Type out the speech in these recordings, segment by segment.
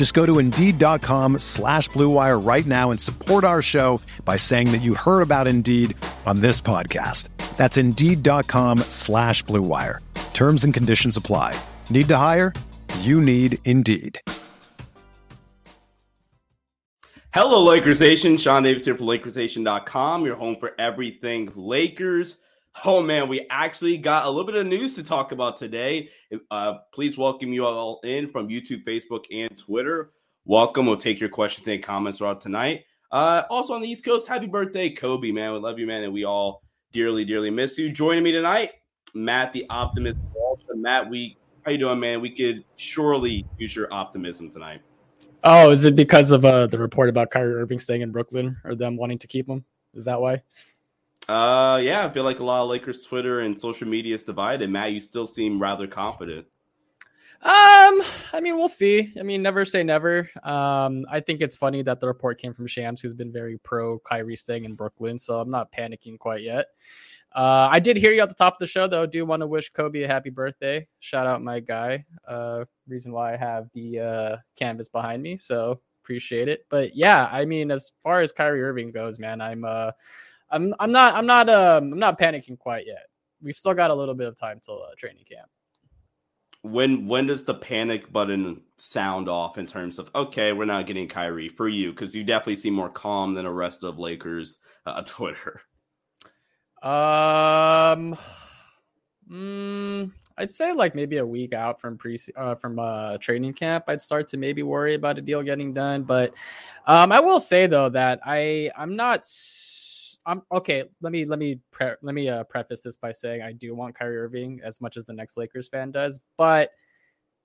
Just go to Indeed.com slash BlueWire right now and support our show by saying that you heard about Indeed on this podcast. That's Indeed.com slash BlueWire. Terms and conditions apply. Need to hire? You need Indeed. Hello, Lakers Nation. Sean Davis here for LakersNation.com, your home for everything Lakers. Oh man, we actually got a little bit of news to talk about today. Uh, please welcome you all in from YouTube, Facebook, and Twitter. Welcome. We'll take your questions and comments throughout tonight. Uh, also on the East Coast, happy birthday, Kobe, man. We love you, man, and we all dearly, dearly miss you. Joining me tonight, Matt, the optimist. Matt, we how you doing, man? We could surely use your optimism tonight. Oh, is it because of uh, the report about Kyrie Irving staying in Brooklyn or them wanting to keep him? Is that why? Uh, yeah, I feel like a lot of Lakers Twitter and social media is divided. Matt, you still seem rather confident. Um, I mean, we'll see. I mean, never say never. Um, I think it's funny that the report came from Shams, who's been very pro Kyrie staying in Brooklyn. So I'm not panicking quite yet. Uh, I did hear you at the top of the show, though. Do want to wish Kobe a happy birthday. Shout out my guy. Uh, reason why I have the uh, canvas behind me. So appreciate it. But yeah, I mean, as far as Kyrie Irving goes, man, I'm uh, I'm I'm not I'm not um I'm not panicking quite yet. We've still got a little bit of time till uh, training camp. When when does the panic button sound off in terms of okay, we're not getting Kyrie for you because you definitely seem more calm than the rest of Lakers uh, Twitter. Um, mm, I'd say like maybe a week out from pre uh, from uh, training camp, I'd start to maybe worry about a deal getting done. But um, I will say though that I I'm not. I'm okay. Let me let me pre- let me uh, preface this by saying I do want Kyrie Irving as much as the next Lakers fan does, but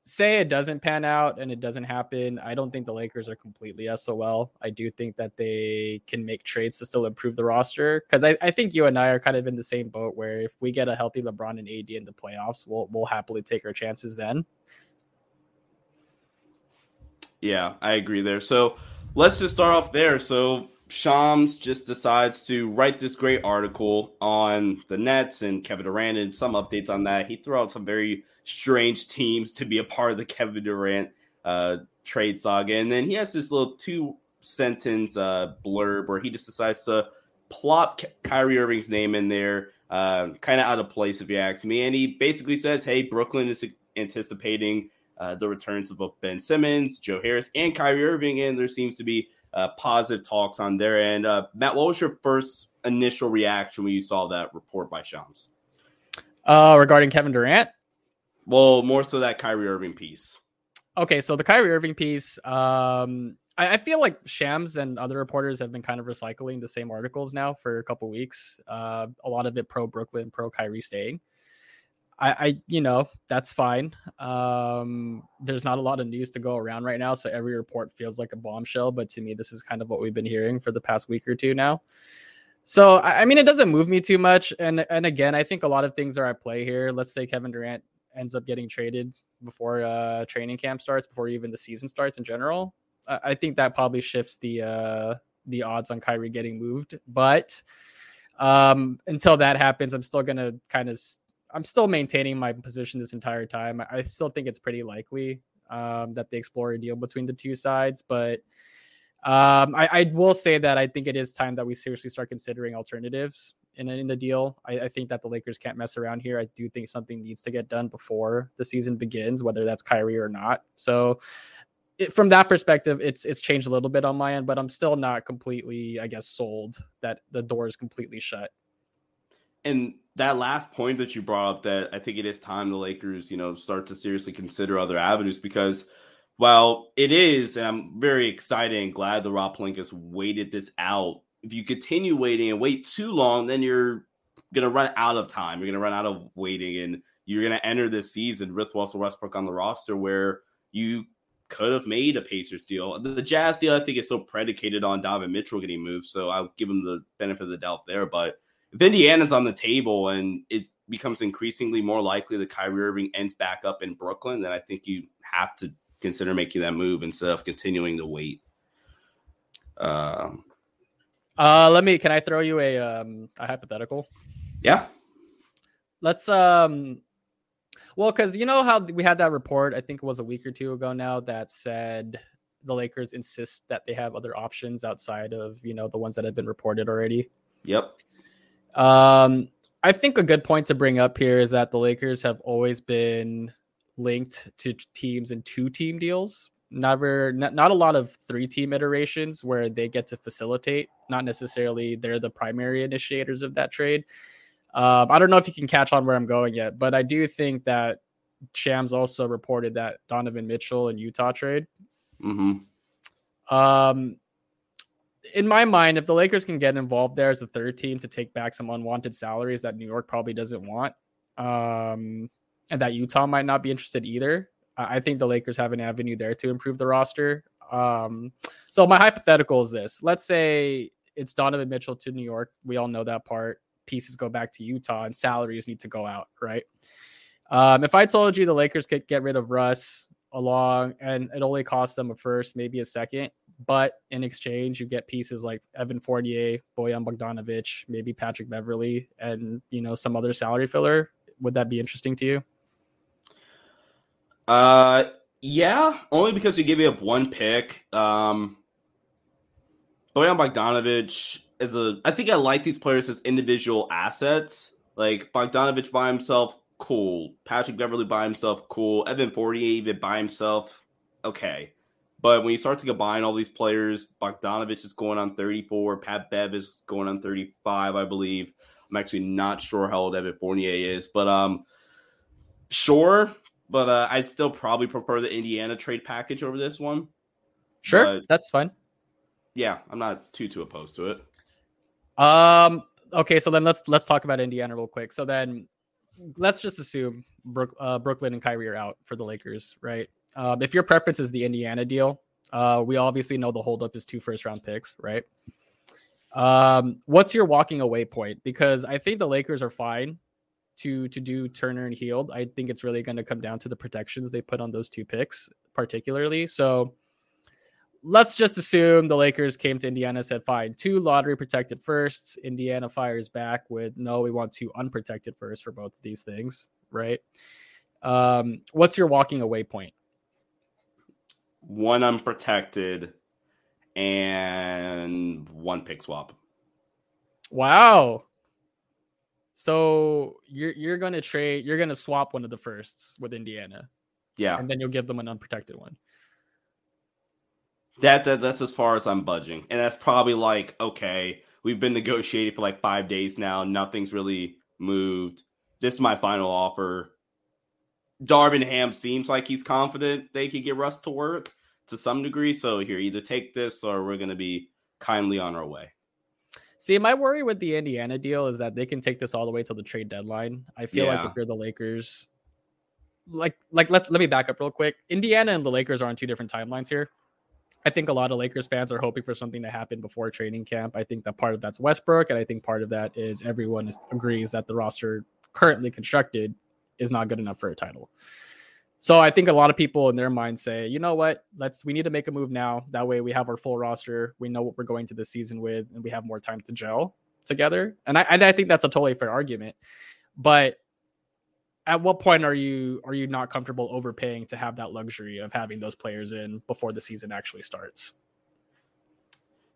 say it doesn't pan out and it doesn't happen, I don't think the Lakers are completely SOL. I do think that they can make trades to still improve the roster because I, I think you and I are kind of in the same boat where if we get a healthy LeBron and AD in the playoffs, we'll we'll happily take our chances then. Yeah, I agree there. So let's just start off there. So Shams just decides to write this great article on the Nets and Kevin Durant and some updates on that. He threw out some very strange teams to be a part of the Kevin Durant uh, trade saga. And then he has this little two sentence uh, blurb where he just decides to plop Ky- Kyrie Irving's name in there, uh, kind of out of place, if you ask me. And he basically says, hey, Brooklyn is anticipating uh, the returns of both Ben Simmons, Joe Harris, and Kyrie Irving. And there seems to be uh, positive talks on their end. Uh, Matt, what was your first initial reaction when you saw that report by Shams? Uh, regarding Kevin Durant? Well, more so that Kyrie Irving piece. Okay, so the Kyrie Irving piece, um, I, I, feel like Shams and other reporters have been kind of recycling the same articles now for a couple weeks. Uh, a lot of it pro Brooklyn, pro Kyrie staying. I, I, you know, that's fine. Um, there's not a lot of news to go around right now, so every report feels like a bombshell. But to me, this is kind of what we've been hearing for the past week or two now. So I, I mean, it doesn't move me too much. And and again, I think a lot of things are at play here. Let's say Kevin Durant ends up getting traded before uh, training camp starts, before even the season starts in general. I, I think that probably shifts the uh, the odds on Kyrie getting moved. But um, until that happens, I'm still gonna kind of I'm still maintaining my position this entire time. I still think it's pretty likely um, that they explore a deal between the two sides, but um, I, I, will say that I think it is time that we seriously start considering alternatives in, in the deal. I, I, think that the Lakers can't mess around here. I do think something needs to get done before the season begins, whether that's Kyrie or not. So, it, from that perspective, it's it's changed a little bit on my end, but I'm still not completely, I guess, sold that the door is completely shut. And that last point that you brought up that I think it is time the Lakers, you know, start to seriously consider other avenues because while it is, and I'm very excited and glad the Rob Pelinka's waited this out. If you continue waiting and wait too long, then you're gonna run out of time. You're gonna run out of waiting, and you're gonna enter this season with Russell Westbrook on the roster where you could have made a Pacers deal. The, the Jazz deal, I think, is so predicated on Donovan Mitchell getting moved, so I'll give him the benefit of the doubt there. But if Indiana's on the table and it becomes increasingly more likely that Kyrie Irving ends back up in Brooklyn, then I think you have to consider making that move instead of continuing to wait. Um, uh, let me. Can I throw you a um a hypothetical? Yeah. Let's um. Well, because you know how we had that report, I think it was a week or two ago now, that said the Lakers insist that they have other options outside of you know the ones that have been reported already. Yep. Um, I think a good point to bring up here is that the Lakers have always been linked to teams in two team deals. Never, not, not a lot of three team iterations where they get to facilitate. Not necessarily they're the primary initiators of that trade. Um, I don't know if you can catch on where I'm going yet, but I do think that Shams also reported that Donovan Mitchell and Utah trade. Mm-hmm. Um, in my mind, if the Lakers can get involved there as a third team to take back some unwanted salaries that New York probably doesn't want, um, and that Utah might not be interested either, I think the Lakers have an avenue there to improve the roster. Um, so my hypothetical is this: Let's say it's Donovan Mitchell to New York. We all know that part. Pieces go back to Utah, and salaries need to go out, right? Um, if I told you the Lakers could get rid of Russ along, and it only cost them a first, maybe a second, but in exchange, you get pieces like Evan Fournier, Bojan Bogdanovic, maybe Patrick Beverley, and you know some other salary filler. Would that be interesting to you? Uh, yeah, only because you give me up one pick. Um, Bojan Bogdanovic is a. I think I like these players as individual assets. Like Bogdanovic by himself, cool. Patrick Beverley by himself, cool. Evan Fournier even by himself, okay. But when you start to combine all these players, Bogdanovic is going on 34, Pat Bev is going on 35, I believe. I'm actually not sure how old Evan Fournier is, but um, sure. But uh, I'd still probably prefer the Indiana trade package over this one. Sure, but, that's fine. Yeah, I'm not too too opposed to it. Um. Okay, so then let's let's talk about Indiana real quick. So then, let's just assume Brook, uh, Brooklyn and Kyrie are out for the Lakers, right? Um, if your preference is the Indiana deal, uh, we obviously know the holdup is two first round picks, right? Um, what's your walking away point? Because I think the Lakers are fine to to do Turner and Hield. I think it's really going to come down to the protections they put on those two picks, particularly. So let's just assume the Lakers came to Indiana said, fine, two lottery protected firsts. Indiana fires back with, no, we want two unprotected first for both of these things, right? Um, what's your walking away point? One unprotected, and one pick swap. Wow. So you're you're gonna trade you're gonna swap one of the firsts with Indiana. Yeah. And then you'll give them an unprotected one. That, that that's as far as I'm budging. And that's probably like, okay, we've been negotiating for like five days now. Nothing's really moved. This is my final offer. Darvin Ham seems like he's confident they could get Russ to work to some degree. So here, either take this or we're going to be kindly on our way. See, my worry with the Indiana deal is that they can take this all the way till the trade deadline. I feel yeah. like if you're the Lakers, like like let's let me back up real quick. Indiana and the Lakers are on two different timelines here. I think a lot of Lakers fans are hoping for something to happen before training camp. I think that part of that's Westbrook, and I think part of that is everyone is, agrees that the roster currently constructed is not good enough for a title. So I think a lot of people in their mind say, you know what, let's we need to make a move now. That way we have our full roster, we know what we're going to the season with, and we have more time to gel together. And I, and I think that's a totally fair argument. But at what point are you are you not comfortable overpaying to have that luxury of having those players in before the season actually starts?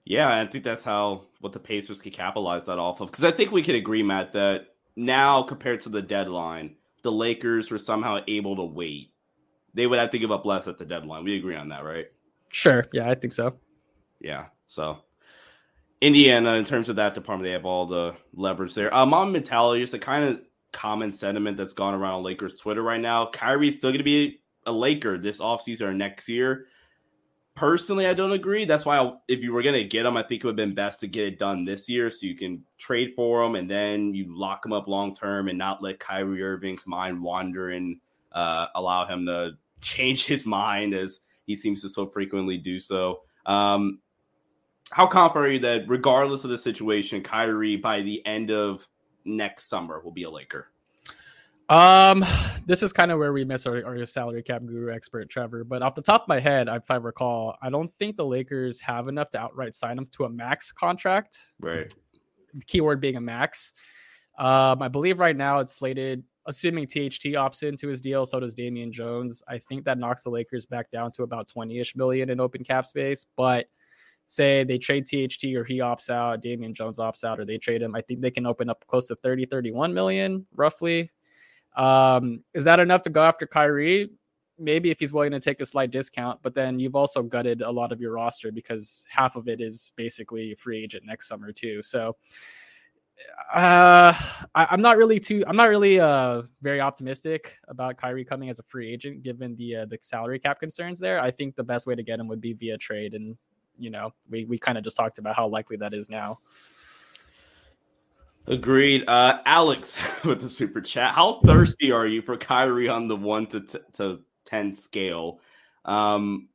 Yeah, I think that's how what the Pacers could capitalize that off of. Because I think we could agree, Matt, that now compared to the deadline, the Lakers were somehow able to wait, they would have to give up less at the deadline. We agree on that, right? Sure. Yeah, I think so. Yeah. So Indiana, in terms of that department, they have all the leverage there. Um, on mentality, just a kind of common sentiment that's gone around on Lakers Twitter right now. Kyrie's still going to be a Laker this offseason or next year. Personally, I don't agree. That's why I, if you were going to get him, I think it would have been best to get it done this year so you can trade for him and then you lock him up long term and not let Kyrie Irving's mind wander and uh, allow him to change his mind as he seems to so frequently do so. Um, how confident are you that regardless of the situation, Kyrie by the end of next summer will be a Laker? Um, this is kind of where we miss our, our salary cap guru expert Trevor. But off the top of my head, if I recall, I don't think the Lakers have enough to outright sign him to a max contract. Right. Keyword being a max. Um, I believe right now it's slated, assuming THT opts into his deal, so does Damian Jones. I think that knocks the Lakers back down to about 20-ish million in open cap space. But say they trade THT or he opts out, Damian Jones opts out, or they trade him, I think they can open up close to 30, 31 million roughly. Um, is that enough to go after Kyrie? Maybe if he's willing to take a slight discount, but then you've also gutted a lot of your roster because half of it is basically free agent next summer too. So uh, I, am not really too. I'm not really uh very optimistic about Kyrie coming as a free agent, given the uh, the salary cap concerns there. I think the best way to get him would be via trade, and you know we we kind of just talked about how likely that is now. Agreed. Uh, Alex with the super chat. How thirsty are you for Kyrie on the one to t- to ten scale? Um,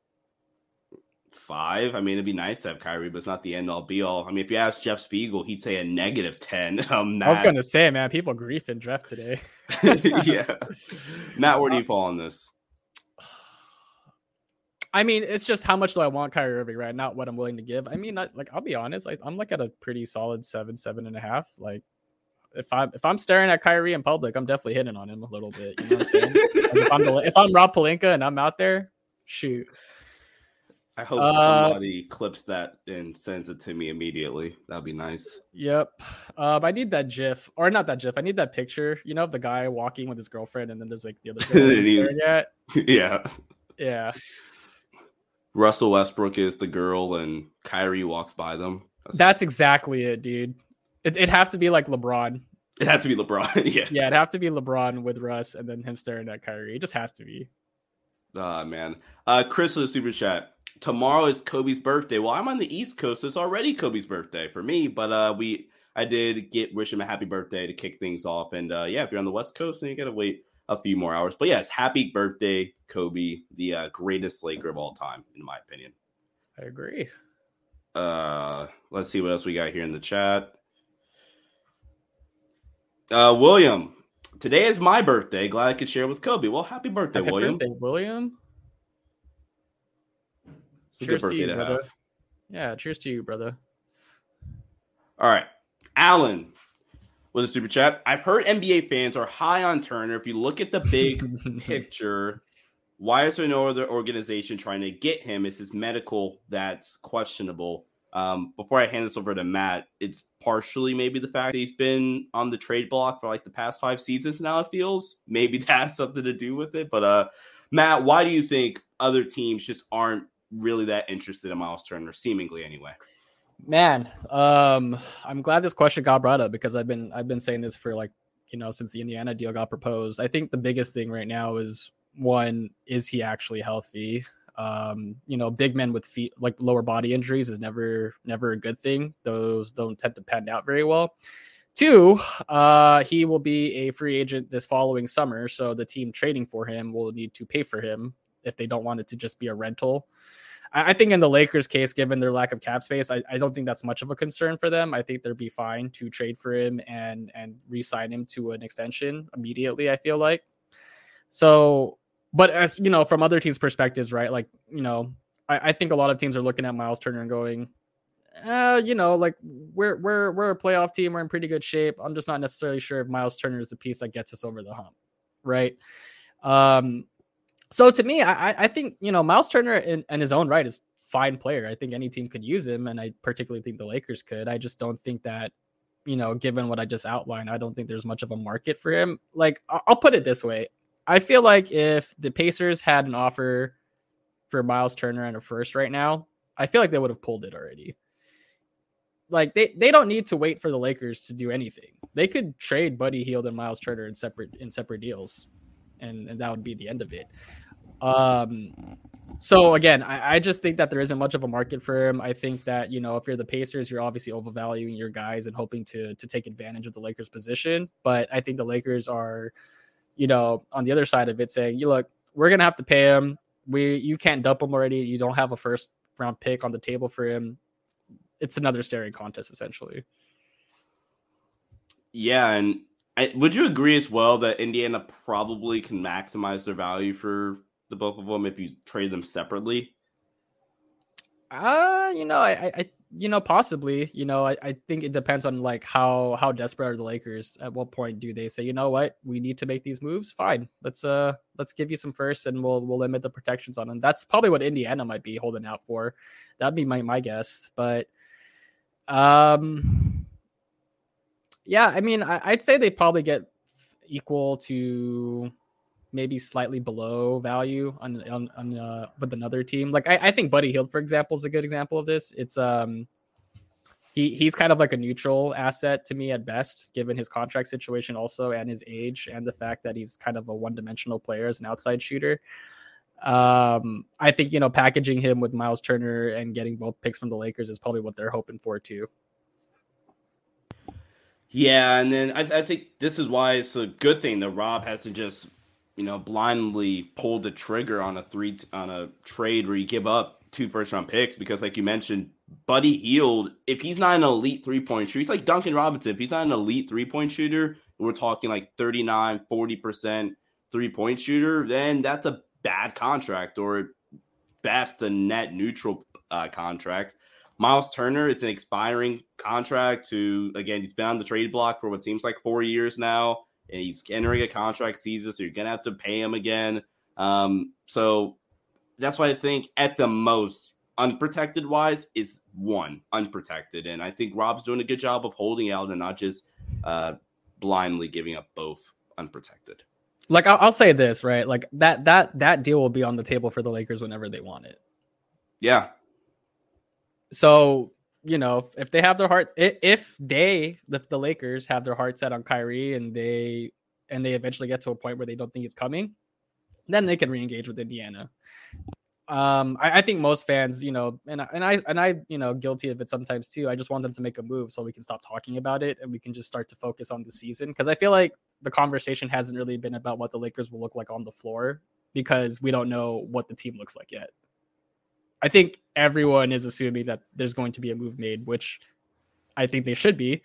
five. I mean, it'd be nice to have Kyrie, but it's not the end all be all. I mean, if you ask Jeff Spiegel, he'd say a negative ten. Um, Matt, I was gonna say, man, people grief and Jeff today. yeah, Matt, where do you fall on this? I mean, it's just how much do I want Kyrie Irving, right? Not what I'm willing to give. I mean, I, like I'll be honest, like, I'm like at a pretty solid seven, seven and a half. Like if I'm if I'm staring at Kyrie in public, I'm definitely hitting on him a little bit. You know what I'm saying? like if I'm if I'm Rob Pelinka and I'm out there, shoot. I hope uh, somebody clips that and sends it to me immediately. That'd be nice. Yep. Um, I need that GIF, or not that GIF. I need that picture. You know, the guy walking with his girlfriend, and then there's like the other girl at. Yeah. Yeah. Russell Westbrook is the girl and Kyrie walks by them. That's, That's exactly it, dude. It, it'd have to be like LeBron. It had to be LeBron. yeah. Yeah, it'd have to be LeBron with Russ and then him staring at Kyrie. It just has to be. Ah, uh, man. Uh, Chris with a super chat. Tomorrow is Kobe's birthday. Well, I'm on the East Coast. So it's already Kobe's birthday for me, but uh, we I did get wish him a happy birthday to kick things off. And uh, yeah, if you're on the West Coast, then you gotta wait a few more hours. But yes, happy birthday, Kobe, the uh, greatest Laker of all time, in my opinion. I agree. Uh, let's see what else we got here in the chat. Uh, William, today is my birthday. Glad I could share with Kobe. Well, happy birthday, happy William. Birthday, William. It's cheers a good birthday to, you, have. Yeah, cheers to you, brother. All right, Alan with a super chat. I've heard NBA fans are high on Turner. If you look at the big picture, why is there no other organization trying to get him? Is his medical that's questionable? Um, before I hand this over to Matt, it's partially maybe the fact that he's been on the trade block for like the past five seasons now, it feels. Maybe that has something to do with it. But uh Matt, why do you think other teams just aren't really that interested in Miles Turner, seemingly anyway? Man, um, I'm glad this question got brought up because I've been I've been saying this for like you know since the Indiana deal got proposed. I think the biggest thing right now is one is he actually healthy? Um, you know, big men with feet like lower body injuries is never never a good thing. Those don't tend to pan out very well. Two, uh, he will be a free agent this following summer, so the team trading for him will need to pay for him if they don't want it to just be a rental. I, I think in the Lakers' case, given their lack of cap space, I, I, don't think that's much of a concern for them. I think they'd be fine to trade for him and and re-sign him to an extension immediately. I feel like so. But as you know, from other teams' perspectives, right? Like you know, I, I think a lot of teams are looking at Miles Turner and going, uh, you know, like we're we're we're a playoff team. We're in pretty good shape. I'm just not necessarily sure if Miles Turner is the piece that gets us over the hump, right? Um, so to me, I, I think you know Miles Turner in, in his own right is fine player. I think any team could use him, and I particularly think the Lakers could. I just don't think that you know, given what I just outlined, I don't think there's much of a market for him. Like I'll put it this way: I feel like if the Pacers had an offer for Miles Turner and a first right now, I feel like they would have pulled it already. like they, they don't need to wait for the Lakers to do anything. They could trade Buddy Hield and Miles Turner in separate in separate deals, and, and that would be the end of it. Um, so again, I, I, just think that there isn't much of a market for him. I think that you know if you're the Pacers, you're obviously overvaluing your guys and hoping to to take advantage of the Lakers' position. But I think the Lakers are, you know, on the other side of it, saying, "You look, we're gonna have to pay him. We you can't dump him already. You don't have a first round pick on the table for him. It's another staring contest essentially." Yeah, and I, would you agree as well that Indiana probably can maximize their value for the both of them if you trade them separately? Uh, you know, I, I, you know, possibly. You know, I, I think it depends on like how how desperate are the Lakers. At what point do they say, you know what, we need to make these moves? Fine, let's uh, let's give you some first, and we'll we'll limit the protections on them. That's probably what Indiana might be holding out for. That'd be my my guess, but um, yeah, I mean, I, I'd say they probably get equal to maybe slightly below value on on, on uh, with another team. Like I, I think Buddy Hield, for example, is a good example of this. It's um he he's kind of like a neutral asset to me at best, given his contract situation also and his age and the fact that he's kind of a one dimensional player as an outside shooter. Um, I think you know packaging him with Miles Turner and getting both picks from the Lakers is probably what they're hoping for too. Yeah, and then I, I think this is why it's a good thing that Rob has to just you know, blindly pulled the trigger on a three on a trade where you give up two first round picks because, like you mentioned, Buddy Hield, if he's not an elite three point shooter, he's like Duncan Robinson. If he's not an elite three point shooter, we're talking like 39, 40% three point shooter, then that's a bad contract or best a net neutral uh, contract. Miles Turner is an expiring contract to again, he's been on the trade block for what seems like four years now and he's entering a contract season, so you're gonna have to pay him again. Um, so that's why I think at the most unprotected wise is one unprotected, and I think Rob's doing a good job of holding out and not just uh, blindly giving up both unprotected. Like I'll, I'll say this right, like that that that deal will be on the table for the Lakers whenever they want it. Yeah. So you know, if they have their heart, if they, if the Lakers have their heart set on Kyrie and they, and they eventually get to a point where they don't think it's coming, then they can re-engage with Indiana. Um, I, I think most fans, you know, and and I and I, you know, guilty of it sometimes too. I just want them to make a move so we can stop talking about it and we can just start to focus on the season because I feel like the conversation hasn't really been about what the Lakers will look like on the floor because we don't know what the team looks like yet. I think everyone is assuming that there's going to be a move made, which I think they should be.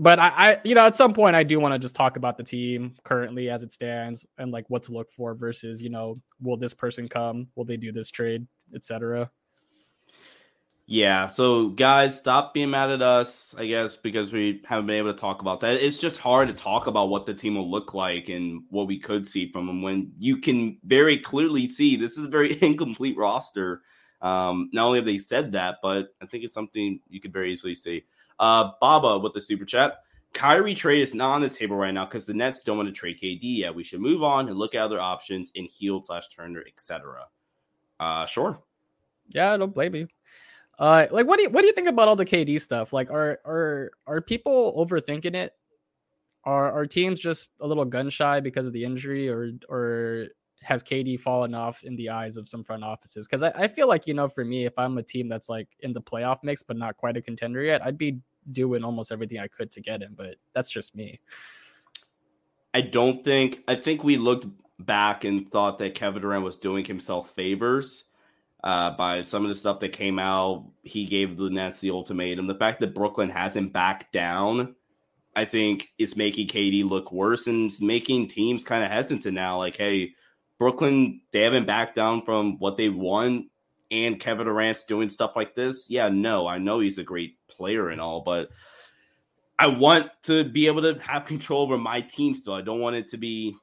But I, I you know, at some point, I do want to just talk about the team currently as it stands and like what to look for versus, you know, will this person come? Will they do this trade, etc. Yeah, so guys, stop being mad at us, I guess, because we haven't been able to talk about that. It's just hard to talk about what the team will look like and what we could see from them when you can very clearly see this is a very incomplete roster. Um, not only have they said that, but I think it's something you could very easily see. Uh, Baba with the super chat. Kyrie trade is not on the table right now because the Nets don't want to trade KD yet. We should move on and look at other options in Hield slash Turner, etc. Uh, sure. Yeah, I don't blame you. Uh, like what do you what do you think about all the KD stuff? Like, are are are people overthinking it? Are are teams just a little gun shy because of the injury, or or has KD fallen off in the eyes of some front offices? Because I, I feel like you know, for me, if I'm a team that's like in the playoff mix but not quite a contender yet, I'd be doing almost everything I could to get him. But that's just me. I don't think. I think we looked back and thought that Kevin Durant was doing himself favors uh, by some of the stuff that came out. He gave the Nets the ultimatum. The fact that Brooklyn hasn't backed down, I think, is making KD look worse and making teams kind of hesitant now. Like, hey, Brooklyn, they haven't backed down from what they won, and Kevin Durant's doing stuff like this. Yeah, no, I know he's a great player and all, but I want to be able to have control over my team still. I don't want it to be,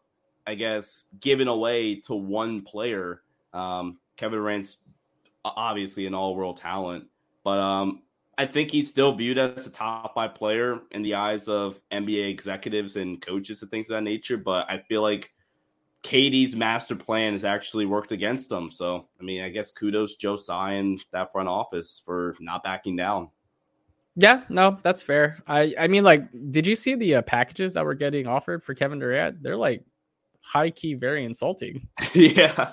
I guess, given away to one player. Um, Kevin Durant's obviously an all world talent, but um, I think he's still viewed as a top five player in the eyes of NBA executives and coaches and things of that nature. But I feel like KD's master plan has actually worked against him. So, I mean, I guess kudos Joe Tsai and that front office for not backing down. Yeah, no, that's fair. I I mean, like, did you see the uh, packages that were getting offered for Kevin Durant? They're like high key, very insulting. yeah.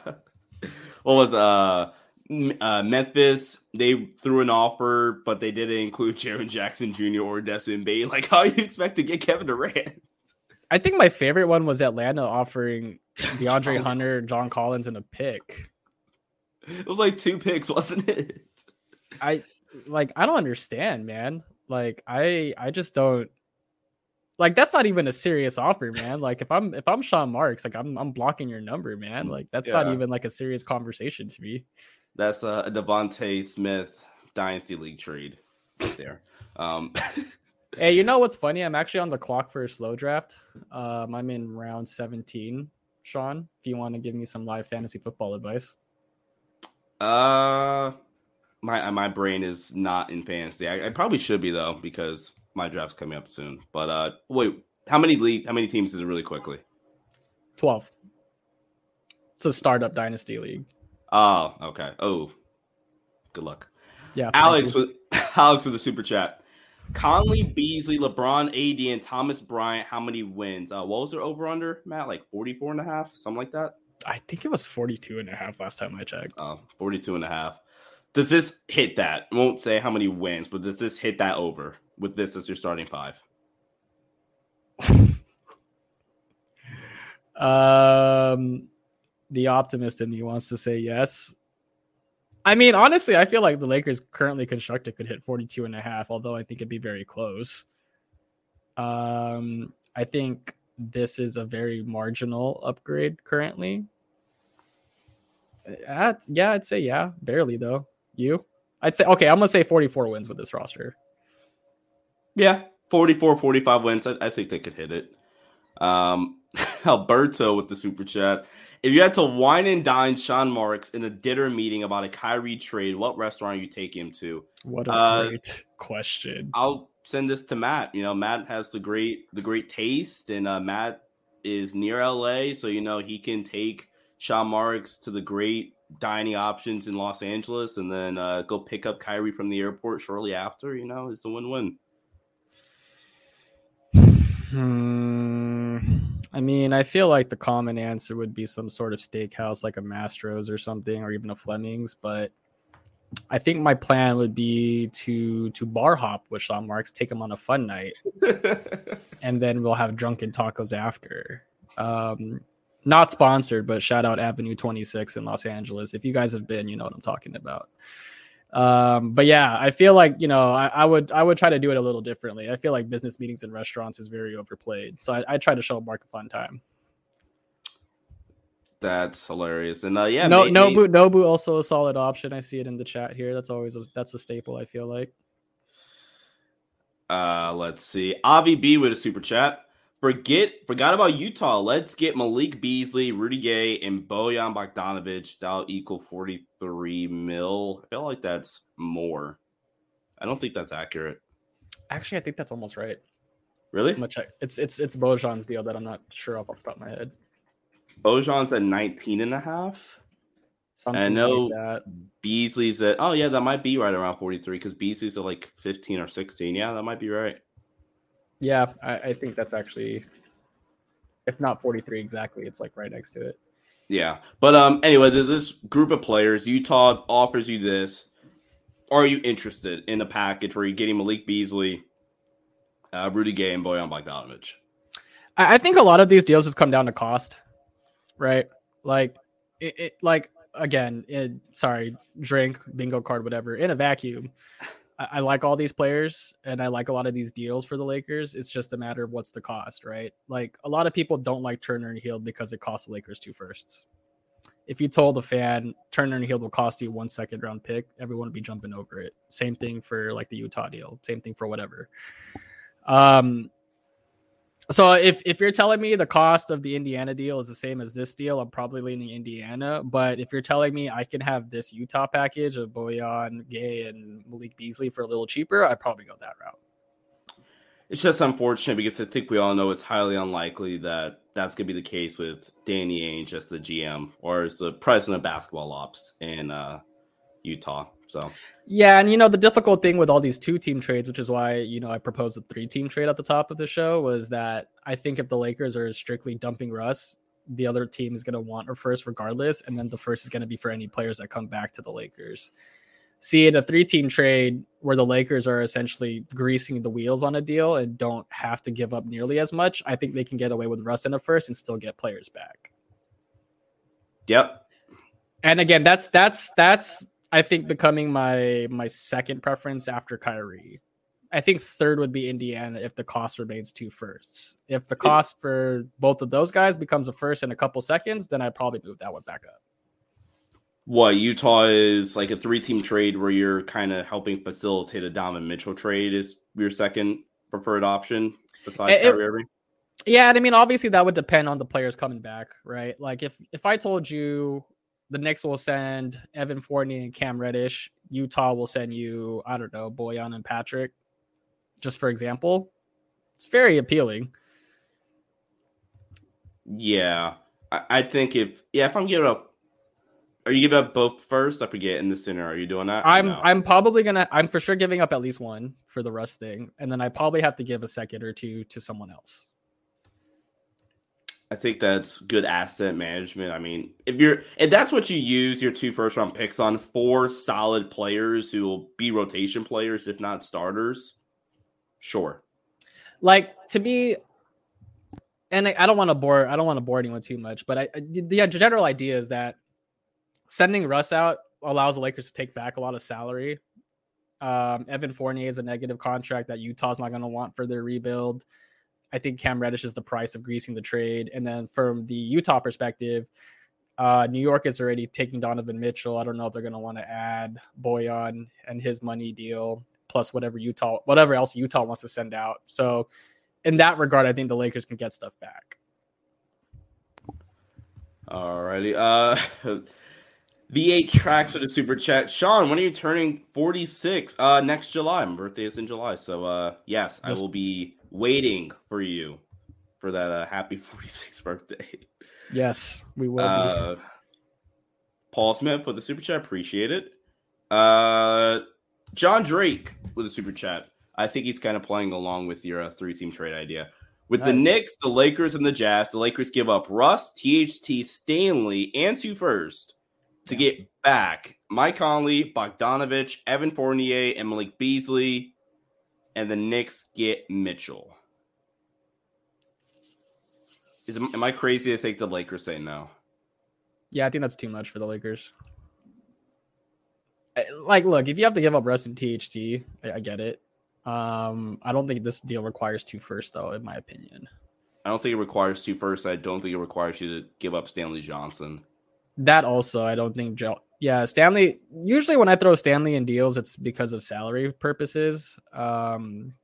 What was uh, uh Memphis? They threw an offer, but they didn't include Jaren Jackson Jr. or Desmond Bane. Like, how you expect to get Kevin Durant? I think my favorite one was Atlanta offering DeAndre Hunter, John Collins, and a pick. It was like two picks, wasn't it? I like I don't understand, man. Like I I just don't like that's not even a serious offer, man. Like if I'm if I'm Sean Marks, like I'm I'm blocking your number, man. Like that's yeah. not even like a serious conversation to me. That's a DeVonta Smith dynasty league trade there. Um Hey, you know what's funny? I'm actually on the clock for a slow draft. Um, I'm in round 17, Sean. If you want to give me some live fantasy football advice. Uh my my brain is not in fantasy. I, I, probably should be though because my draft's coming up soon. But uh, wait, how many league? How many teams is it really quickly? Twelve. It's a startup dynasty league. Oh, okay. Oh, good luck. Yeah, Alex with Alex with the super chat. Conley, Beasley, LeBron, AD, and Thomas Bryant. How many wins? Uh, what was their over under, Matt? Like 44 and a half, something like that? I think it was 42 and a half last time I checked. Oh, 42 and a half. Does this hit that? I won't say how many wins, but does this hit that over with this as your starting five? um, the optimist in me wants to say yes. I mean, honestly, I feel like the Lakers currently constructed could hit 42 and a half, although I think it'd be very close. Um, I think this is a very marginal upgrade currently. Uh, yeah, I'd say yeah, barely though. You? I'd say okay. I'm gonna say 44 wins with this roster. Yeah, 44, 45 wins. I, I think they could hit it. Um, Alberto with the super chat. If you had to wine and dine Sean Marks in a dinner meeting about a Kyrie trade, what restaurant are you take him to? What a uh, great question. I'll send this to Matt. You know, Matt has the great the great taste, and uh, Matt is near LA, so you know he can take Sean Marks to the great dining options in Los Angeles and then uh, go pick up Kyrie from the airport shortly after, you know, it's a win win. Hmm. I mean, I feel like the common answer would be some sort of steakhouse like a Mastro's or something, or even a Fleming's. But I think my plan would be to to bar hop with Sean Marks, take him on a fun night, and then we'll have drunken tacos after. Um, not sponsored, but shout out Avenue 26 in Los Angeles. If you guys have been, you know what I'm talking about. Um, but yeah, I feel like you know I, I, would I would try to do it a little differently. I feel like business meetings in restaurants is very overplayed, so I, I try to show Mark a fun time. That's hilarious, and uh, yeah, no, Nobu Nobu also a solid option. I see it in the chat here. That's always a, that's a staple. I feel like. Uh, let's see, Avi B with a super chat. Forget forgot about Utah. Let's get Malik Beasley, Rudy Gay, and Bojan Bogdanovic. That'll equal 43 mil. I feel like that's more. I don't think that's accurate. Actually, I think that's almost right. Really? I'm gonna check. It's it's it's Bojan's deal that I'm not sure off, off the top of my head. Bojan's at 19 and a half. Something I know like Beasley's at oh yeah, that might be right around 43 because Beasley's at like 15 or 16. Yeah, that might be right. Yeah, I, I think that's actually, if not 43 exactly, it's like right next to it. Yeah, but um, anyway, this group of players, Utah offers you this. Are you interested in a package where you're getting Malik Beasley, uh, Rudy Gay, and Bojan Bogdanovic? I, I think a lot of these deals just come down to cost, right? Like, it, it like again, it, sorry, drink, bingo card, whatever. In a vacuum, I, like all these players and I like a lot of these deals for the Lakers. It's just a matter of what's the cost, right? Like a lot of people don't like Turner and Hield because it costs the Lakers two firsts. If you told a fan Turner and Hield will cost you one second round pick, everyone would be jumping over it. Same thing for like the Utah deal. Same thing for whatever. Um, so if if you're telling me the cost of the Indiana deal is the same as this deal, I'm probably leaning Indiana. But if you're telling me I can have this Utah package of Bojan, Gay, and Malik Beasley for a little cheaper, I'd probably go that route. It's just unfortunate because I think we all know it's highly unlikely that that's going to be the case with Danny Ainge as the GM or as the president of basketball ops in uh, Utah. So yeah, and you know the difficult thing with all these two team trades, which is why you know I proposed a three team trade at the top of the show, was that I think if the Lakers are strictly dumping Russ, the other team is going to want a first regardless, and then the first is going to be for any players that come back to the Lakers. See, in a three team trade where the Lakers are essentially greasing the wheels on a deal and don't have to give up nearly as much, I think they can get away with Russ in a first and still get players back. Yep. And again, that's that's that's I think becoming my my second preference after Kyrie. I think third would be Indiana if the cost remains two firsts. If the cost for both of those guys becomes a first in a couple seconds, then I'd probably move that one back up. What Utah is like a three team trade where you're kind of helping facilitate a Donovan Mitchell trade is your second preferred option besides it, Kyrie Irving? Yeah, and I mean obviously that would depend on the players coming back, right? Like if if I told you the Knicks will send Evan Fournier and Cam Reddish. Utah will send you, I don't know, Bojan and Patrick, just for example. It's very appealing. Yeah. I, I think if yeah, if I'm giving up are you giving up both first? I forget in the center. Are you doing that? I'm no? I'm probably gonna I'm for sure giving up at least one for the Russ thing, and then I probably have to give a second or two to someone else. I think that's good asset management. I mean, if you're if that's what you use your two first round picks on, four solid players who will be rotation players, if not starters, sure. Like to me, and I, I don't want to bore I don't want to bore anyone too much, but I the general idea is that sending Russ out allows the Lakers to take back a lot of salary. Um, Evan Fournier is a negative contract that Utah's not going to want for their rebuild. I think Cam Reddish is the price of greasing the trade. And then from the Utah perspective, uh, New York is already taking Donovan Mitchell. I don't know if they're going to want to add Bojan and his money deal plus whatever Utah, whatever else Utah wants to send out. So, in that regard, I think the Lakers can get stuff back. Alrighty. Uh, V8 tracks for the super chat. Sean, when are you turning 46? Uh, next July. My birthday is in July. So, uh, yes, I will be waiting for you for that uh, happy 46th birthday. Yes, we will. Uh, Paul Smith for the super chat. Appreciate it. Uh, John Drake with a super chat. I think he's kind of playing along with your uh, three team trade idea. With nice. the Knicks, the Lakers, and the Jazz, the Lakers give up Russ, THT, Stanley, and two first to get back Mike Conley, Bogdanovic, Evan Fournier, and Malik Beasley and the Knicks get Mitchell. Is am I crazy to think the Lakers say no? Yeah, I think that's too much for the Lakers. Like, look, if you have to give up Russ and THT, I, I get it. Um, I don't think this deal requires two first, though, in my opinion. I don't think it requires two first. I don't think it requires you to give up Stanley Johnson. That also, I don't think jo- yeah, Stanley. Usually, when I throw Stanley in deals, it's because of salary purposes. Um,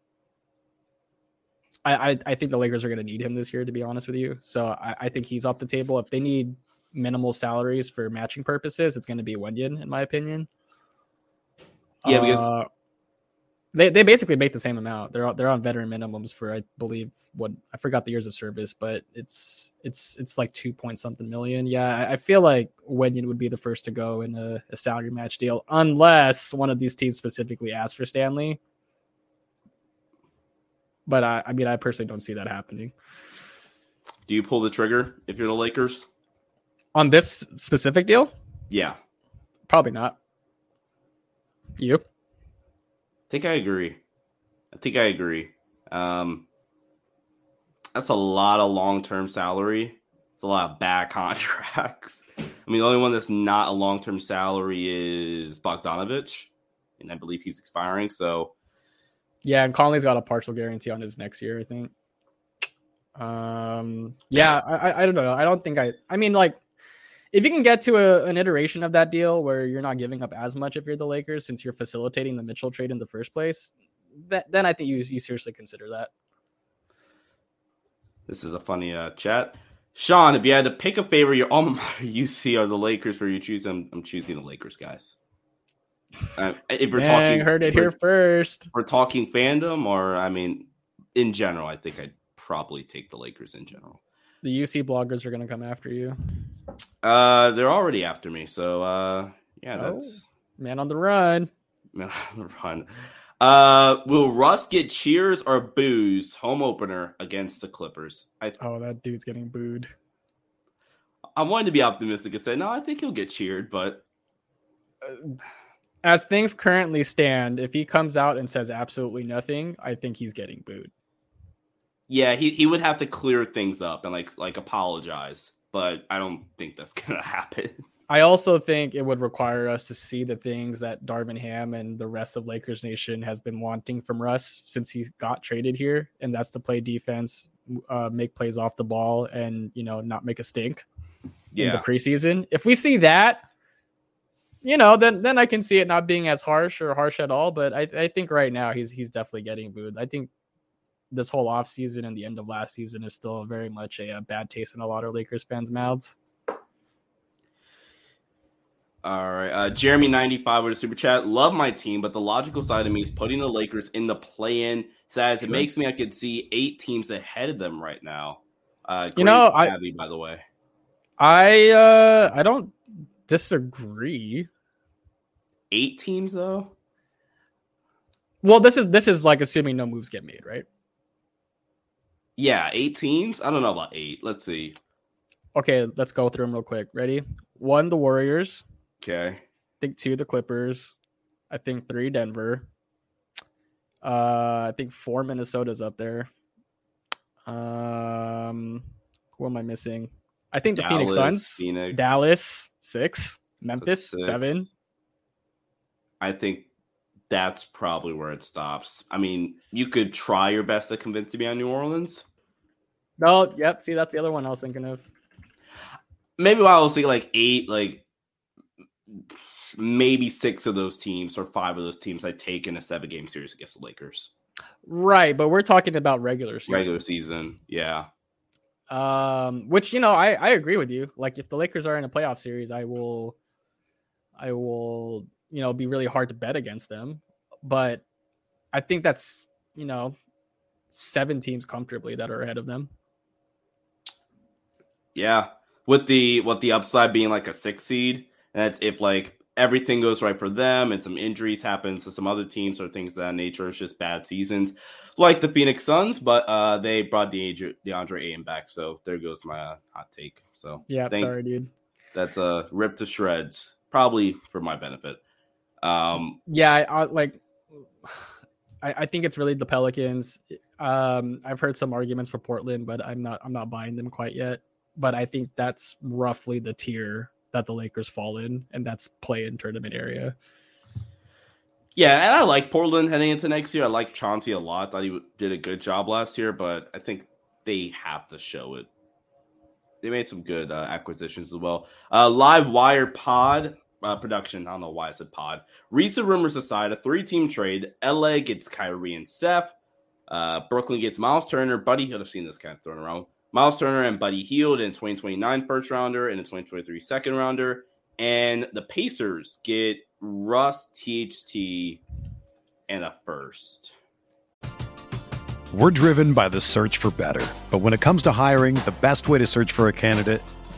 I, I, I think the Lakers are going to need him this year, to be honest with you. So I, I think he's off the table. If they need minimal salaries for matching purposes, it's going to be Wenyen, in my opinion. Yeah, because uh, they, they basically make the same amount. They're they're on veteran minimums for I believe what I forgot the years of service, but it's it's it's like two point something million. Yeah, I feel like Wenyen would be the first to go in a, a salary match deal unless one of these teams specifically asks for Stanley. But I, I mean, I personally don't see that happening. Do you pull the trigger if you're the Lakers on this specific deal? Yeah, probably not. You? Think I agree. I think I agree. Um, that's a lot of long term salary. It's a lot of bad contracts. I mean, the only one that's not a long term salary is Bogdanovic, and I believe he's expiring. So, yeah, and Conley's got a partial guarantee on his next year, I think. Um, yeah, I, I don't know. I don't think I. I mean, like if you can get to a, an iteration of that deal where you're not giving up as much if you're the Lakers, since you're facilitating the Mitchell trade in the first place, that, then I think you you seriously consider that. This is a funny uh, chat. Sean, if you had to pick a favorite, your alma mater, UC, or the Lakers, for you choose, I'm, I'm choosing the Lakers, guys. Uh, if we're Dang, talking, heard it here first. We're talking fandom, or I mean, in general, I think I'd probably take the Lakers in general. The UC bloggers are going to come after you. Uh, they're already after me. So, uh, yeah, that's. Oh. Man on the run. Man on the run. Uh, will Russ get cheers or boos home opener against the Clippers? I oh, that dude's getting booed. I wanted to be optimistic and say no. I think he'll get cheered, but as things currently stand, if he comes out and says absolutely nothing, I think he's getting booed. Yeah, he, he would have to clear things up and like like apologize, but I don't think that's gonna happen. I also think it would require us to see the things that Darvin Ham and the rest of Lakers Nation has been wanting from Russ since he got traded here, and that's to play defense, uh, make plays off the ball, and you know not make a stink yeah. in the preseason. If we see that, you know, then then I can see it not being as harsh or harsh at all. But I, I think right now he's he's definitely getting booed. I think this whole offseason and the end of last season is still very much a, a bad taste in a lot of Lakers fans' mouths. All right. Uh, Jeremy ninety five with a super chat. Love my team, but the logical side of me is putting the Lakers in the play in. Says it makes me I could see eight teams ahead of them right now. Uh, you know, I by the way, I uh I don't disagree. Eight teams though. Well, this is this is like assuming no moves get made, right? Yeah, eight teams. I don't know about eight. Let's see. Okay, let's go through them real quick. Ready? One, the Warriors. Okay. I think two, the Clippers. I think three, Denver. Uh, I think four, Minnesota's up there. Um, who am I missing? I think Dallas, the Phoenix Suns, Phoenix. Dallas, six, Memphis, six. seven. I think that's probably where it stops. I mean, you could try your best to convince me on New Orleans. No, yep. See, that's the other one I was thinking of. Maybe while I was thinking like eight, like maybe six of those teams or five of those teams I take in a seven game series against the Lakers. Right, but we're talking about regular season. Regular season, yeah. Um, which you know, I I agree with you. Like, if the Lakers are in a playoff series, I will, I will you know be really hard to bet against them. But I think that's you know seven teams comfortably that are ahead of them. Yeah, with the what the upside being like a six seed, that's if like everything goes right for them and some injuries happen to some other teams or things of that nature. It's just bad seasons, like the Phoenix Suns. But uh, they brought the DeAndre Ayton back, so there goes my uh, hot take. So yeah, sorry, dude. That's a uh, rip to shreds, probably for my benefit. Um, yeah, I, I like. I, I, think it's really the Pelicans. Um, I've heard some arguments for Portland, but I'm not. I'm not buying them quite yet. But I think that's roughly the tier that the Lakers fall in, and that's play in tournament area. Yeah, and I like Portland heading into next year. I like Chauncey a lot. I thought he did a good job last year, but I think they have to show it. They made some good uh, acquisitions as well. Uh, Live Wire Pod uh, production. I don't know why I said pod. Recent rumors aside, a three team trade. LA gets Kyrie and Seth. Uh, Brooklyn gets Miles Turner. Buddy Hield. I've seen this kind of thrown around. Miles Turner and Buddy Hield in 2029 first rounder and a 2023 second rounder. And the Pacers get Russ THT and a first. We're driven by the search for better. But when it comes to hiring, the best way to search for a candidate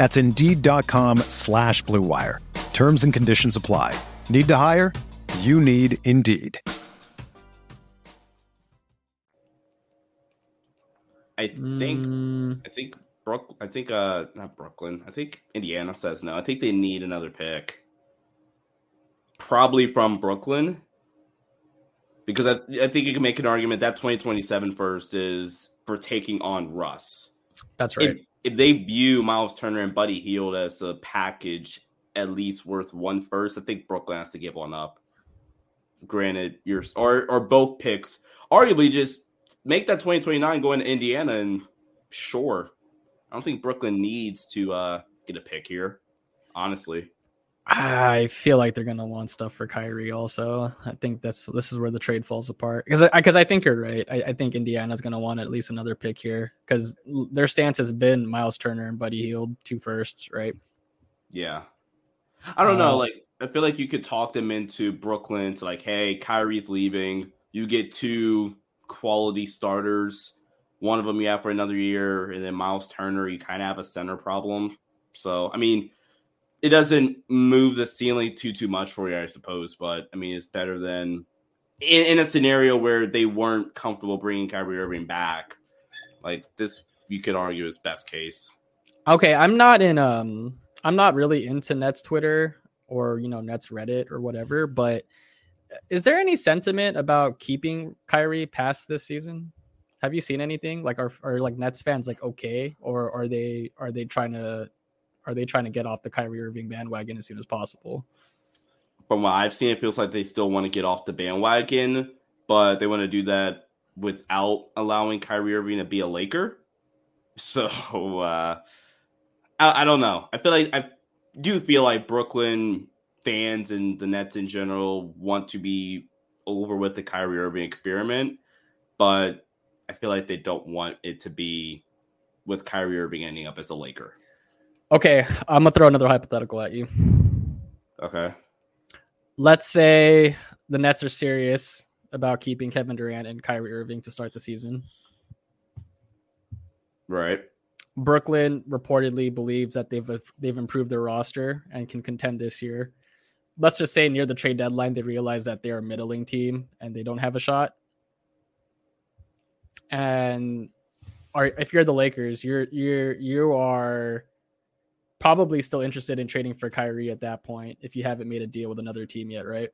That's Indeed.com slash BlueWire. Terms and conditions apply. Need to hire? You need Indeed. I think mm. I think Brook I think uh not Brooklyn. I think Indiana says no. I think they need another pick. Probably from Brooklyn because I, I think you can make an argument that 2027 first is for taking on Russ. That's right. If, if they view Miles Turner and Buddy Hield as a package at least worth one first, I think Brooklyn has to give one up. Granted, yours or or both picks, arguably just make that 2029 going to Indiana and sure. I don't think Brooklyn needs to uh get a pick here, honestly. I feel like they're gonna want stuff for Kyrie. Also, I think that's this is where the trade falls apart because because I, I, think you're right. I, I think Indiana's gonna want at least another pick here because their stance has been Miles Turner and Buddy Hield two firsts, right? Yeah, I don't know. Uh, like I feel like you could talk them into Brooklyn to like, hey, Kyrie's leaving. You get two quality starters. One of them you have for another year, and then Miles Turner, you kind of have a center problem. So I mean it doesn't move the ceiling too too much for you, I suppose. But I mean, it's better than in, in a scenario where they weren't comfortable bringing Kyrie Irving back. Like this, you could argue is best case. Okay, I'm not in um, I'm not really into Nets Twitter or you know Nets Reddit or whatever. But is there any sentiment about keeping Kyrie past this season? Have you seen anything like are, are like Nets fans like okay, or are they are they trying to are they trying to get off the Kyrie Irving bandwagon as soon as possible? From what I've seen, it feels like they still want to get off the bandwagon, but they want to do that without allowing Kyrie Irving to be a Laker. So uh, I, I don't know. I feel like I do feel like Brooklyn fans and the Nets in general want to be over with the Kyrie Irving experiment, but I feel like they don't want it to be with Kyrie Irving ending up as a Laker. Okay, I'm gonna throw another hypothetical at you. Okay. Let's say the Nets are serious about keeping Kevin Durant and Kyrie Irving to start the season. Right. Brooklyn reportedly believes that they've they've improved their roster and can contend this year. Let's just say near the trade deadline they realize that they're a middling team and they don't have a shot. And are if you're the Lakers, you're you're you are probably still interested in trading for Kyrie at that point if you haven't made a deal with another team yet, right?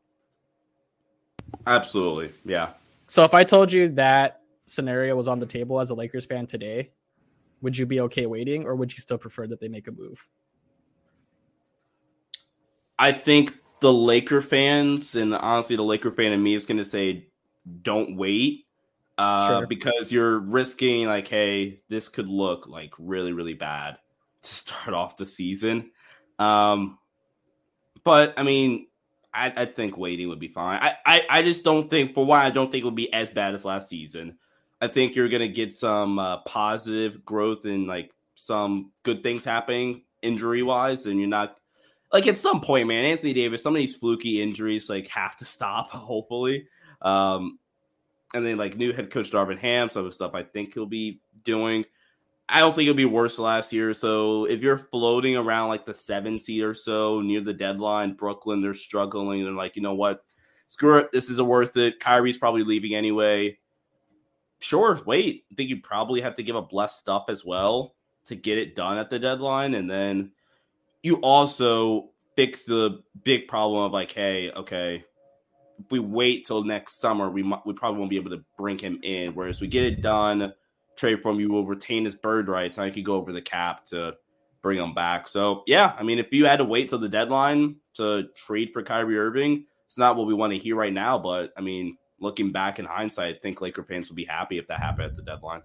Absolutely. Yeah. So if I told you that scenario was on the table as a Lakers fan today, would you be okay waiting or would you still prefer that they make a move? I think the Laker fans and honestly the Laker fan in me is going to say don't wait uh, sure. because you're risking like hey this could look like really really bad to start off the season. Um, but I mean, I, I, think waiting would be fine. I, I, I just don't think, for why I don't think it would be as bad as last season. I think you're going to get some uh, positive growth and like some good things happening injury wise, and you're not like at some point, man. Anthony Davis, some of these fluky injuries like have to stop, hopefully. Um, and then like new head coach Darvin Ham, some of the stuff I think he'll be doing. I don't think it'll be worse last year. So if you're floating around like the seven seed or so near the deadline, Brooklyn, they're struggling. They're like, you know what? Screw it. This isn't worth it. Kyrie's probably leaving anyway. Sure, wait. I think you probably have to give up less stuff as well to get it done at the deadline. And then you also fix the big problem of like, hey, okay, if we wait till next summer, we we probably won't be able to bring him in. Whereas we get it done – trade for him, you will retain his bird rights. Now you could go over the cap to bring him back. So yeah, I mean, if you had to wait till the deadline to trade for Kyrie Irving, it's not what we want to hear right now. But I mean, looking back in hindsight, I think Laker fans would be happy if that happened at the deadline.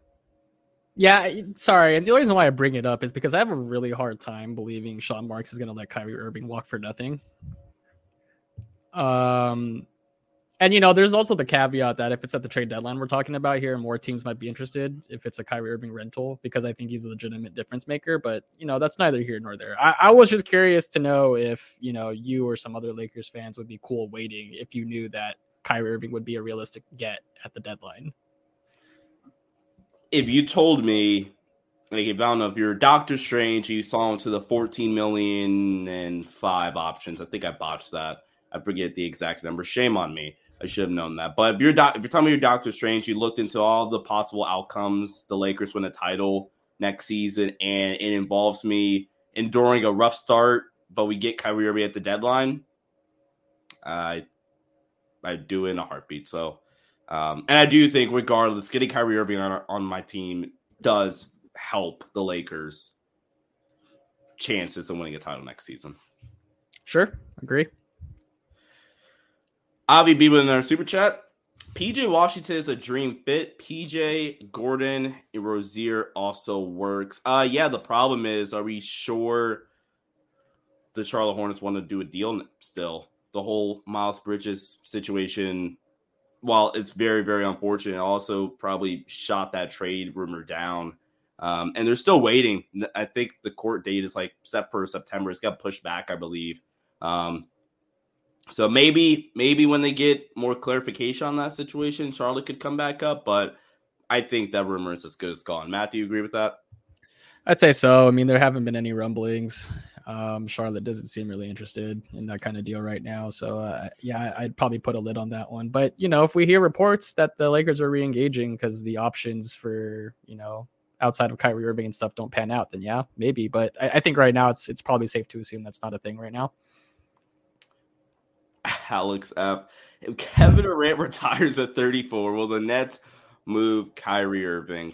Yeah, sorry. And the only reason why I bring it up is because I have a really hard time believing Sean Marks is going to let Kyrie Irving walk for nothing. Um, and you know, there's also the caveat that if it's at the trade deadline we're talking about here, more teams might be interested if it's a Kyrie Irving rental because I think he's a legitimate difference maker. But you know, that's neither here nor there. I, I was just curious to know if you know you or some other Lakers fans would be cool waiting if you knew that Kyrie Irving would be a realistic get at the deadline. If you told me, like, if I don't know if you're Doctor Strange, you saw him to the 14 million and five options. I think I botched that. I forget the exact number. Shame on me. I should have known that. But if you're doc- if you're telling me you're Doctor Strange, you looked into all the possible outcomes. The Lakers win a title next season, and it involves me enduring a rough start, but we get Kyrie Irving at the deadline. I I do in a heartbeat. So Um, and I do think, regardless, getting Kyrie Irving on on my team does help the Lakers' chances of winning a title next season. Sure, agree. Avi B with another super chat. PJ Washington is a dream fit. PJ Gordon Rozier also works. Uh yeah, the problem is, are we sure the Charlotte Hornets want to do a deal still? The whole Miles Bridges situation, while it's very, very unfortunate, also probably shot that trade rumor down. Um, and they're still waiting. I think the court date is like set for September. It's got pushed back, I believe. Um, so maybe maybe when they get more clarification on that situation, Charlotte could come back up. But I think that rumor is as good as gone. Matt, do you agree with that? I'd say so. I mean, there haven't been any rumblings. Um, Charlotte doesn't seem really interested in that kind of deal right now. So uh, yeah, I'd probably put a lid on that one. But you know, if we hear reports that the Lakers are re-engaging because the options for you know outside of Kyrie Irving and stuff don't pan out, then yeah, maybe. But I, I think right now it's it's probably safe to assume that's not a thing right now. Alex F. If Kevin Durant retires at 34, will the Nets move Kyrie Irving?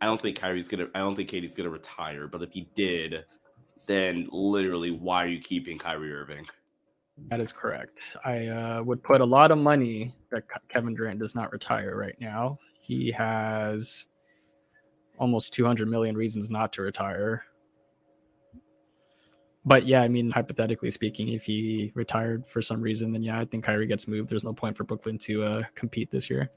I don't think Kyrie's gonna. I don't think KD's gonna retire. But if he did, then literally, why are you keeping Kyrie Irving? That is correct. I uh, would put a lot of money that Kevin Durant does not retire right now. He has almost 200 million reasons not to retire but yeah, I mean, hypothetically speaking, if he retired for some reason, then yeah, I think Kyrie gets moved. There's no point for Brooklyn to uh, compete this year.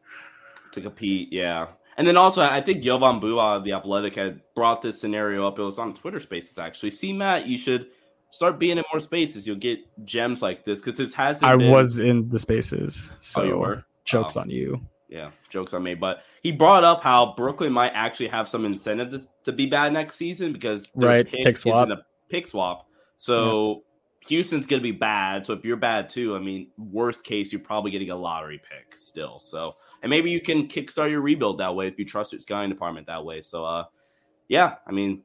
To compete, yeah. And then also, I think Jovan Buha of the Athletic had brought this scenario up. It was on Twitter Spaces actually. See, Matt, you should start being in more spaces. You'll get gems like this because this has. I been... was in the spaces, so oh, you were? jokes oh. on you. Yeah, jokes on me. But he brought up how Brooklyn might actually have some incentive to, to be bad next season because right pick, pick swap. a pick swap. So yeah. Houston's going to be bad. So if you're bad too, I mean, worst case, you're probably getting a lottery pick still. So, and maybe you can kickstart your rebuild that way if you trust your scouting department that way. So, uh, yeah, I mean,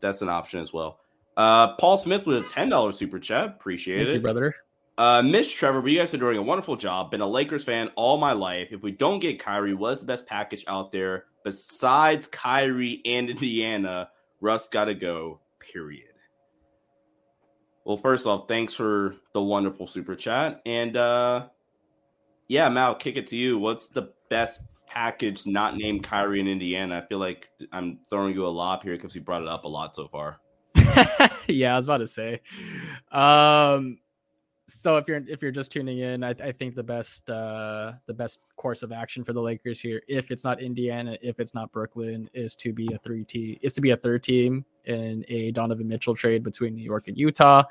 that's an option as well. Uh, Paul Smith with a ten dollars super chat. Appreciate Thank it, you, brother. Uh, Miss Trevor, but you guys are doing a wonderful job. Been a Lakers fan all my life. If we don't get Kyrie, what's the best package out there besides Kyrie and Indiana? Russ got to go. Period. Well, first off, thanks for the wonderful super chat. And uh yeah, Mal, kick it to you. What's the best package not named Kyrie in Indiana? I feel like I'm throwing you a lob here because you brought it up a lot so far. yeah, I was about to say. Um so if you're if you're just tuning in, I, I, think the best uh, the best course of action for the Lakers here, if it's not Indiana, if it's not Brooklyn, is to be a three team is to be a third team in a Donovan Mitchell trade between New York and Utah.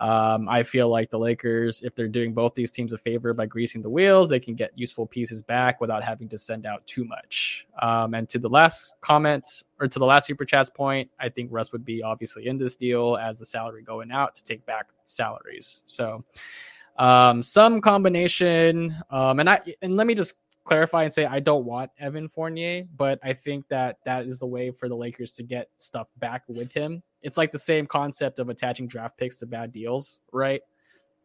Um, I feel like the Lakers, if they're doing both these teams a favor by greasing the wheels, they can get useful pieces back without having to send out too much. Um, and to the last comment or to the last super chats point, I think Russ would be obviously in this deal as the salary going out to take back salaries. So um, some combination. Um, and I and let me just clarify and say I don't want Evan Fournier, but I think that that is the way for the Lakers to get stuff back with him. It's like the same concept of attaching draft picks to bad deals, right?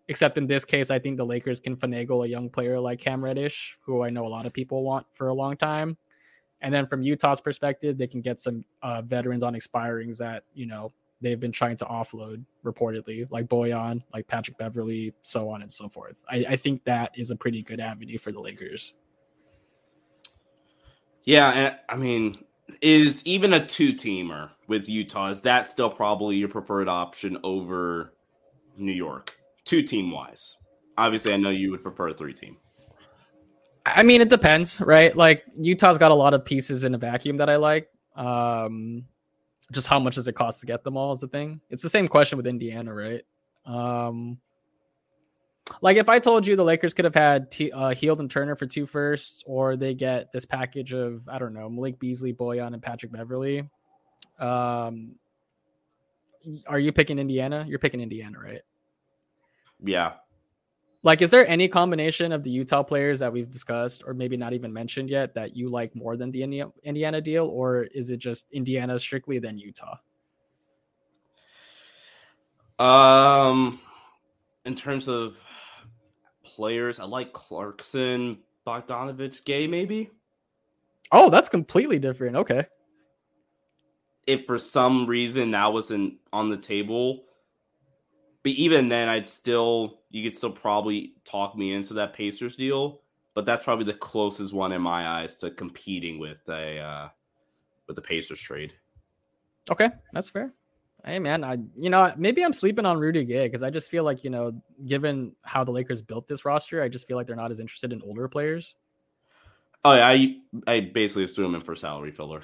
Except in this case, I think the Lakers can finagle a young player like Cam Reddish, who I know a lot of people want for a long time. And then from Utah's perspective, they can get some uh, veterans on expirings that, you know, they've been trying to offload reportedly, like Bojan, like Patrick Beverley, so on and so forth. I, I think that is a pretty good avenue for the Lakers. Yeah, I mean, is even a two teamer with Utah, is that still probably your preferred option over New York, two team wise? Obviously, I know you would prefer a three team. I mean, it depends, right? Like Utah's got a lot of pieces in a vacuum that I like. Um, just how much does it cost to get them all is the thing. It's the same question with Indiana, right? Um, like if I told you the Lakers could have had T, uh, Hield and Turner for two firsts, or they get this package of I don't know Malik Beasley, Bojan, and Patrick Beverley. Um, are you picking Indiana? You're picking Indiana, right? Yeah. Like, is there any combination of the Utah players that we've discussed, or maybe not even mentioned yet, that you like more than the Indiana deal, or is it just Indiana strictly than Utah? Um, in terms of players. I like Clarkson, Bogdanovic gay, maybe. Oh, that's completely different. Okay. If for some reason that wasn't on the table, but even then, I'd still you could still probably talk me into that Pacers deal. But that's probably the closest one in my eyes to competing with a uh, with the Pacers trade. Okay, that's fair. Hey man, I you know maybe I'm sleeping on Rudy Gay because I just feel like you know given how the Lakers built this roster, I just feel like they're not as interested in older players. Oh yeah, I I basically just threw him in for salary filler.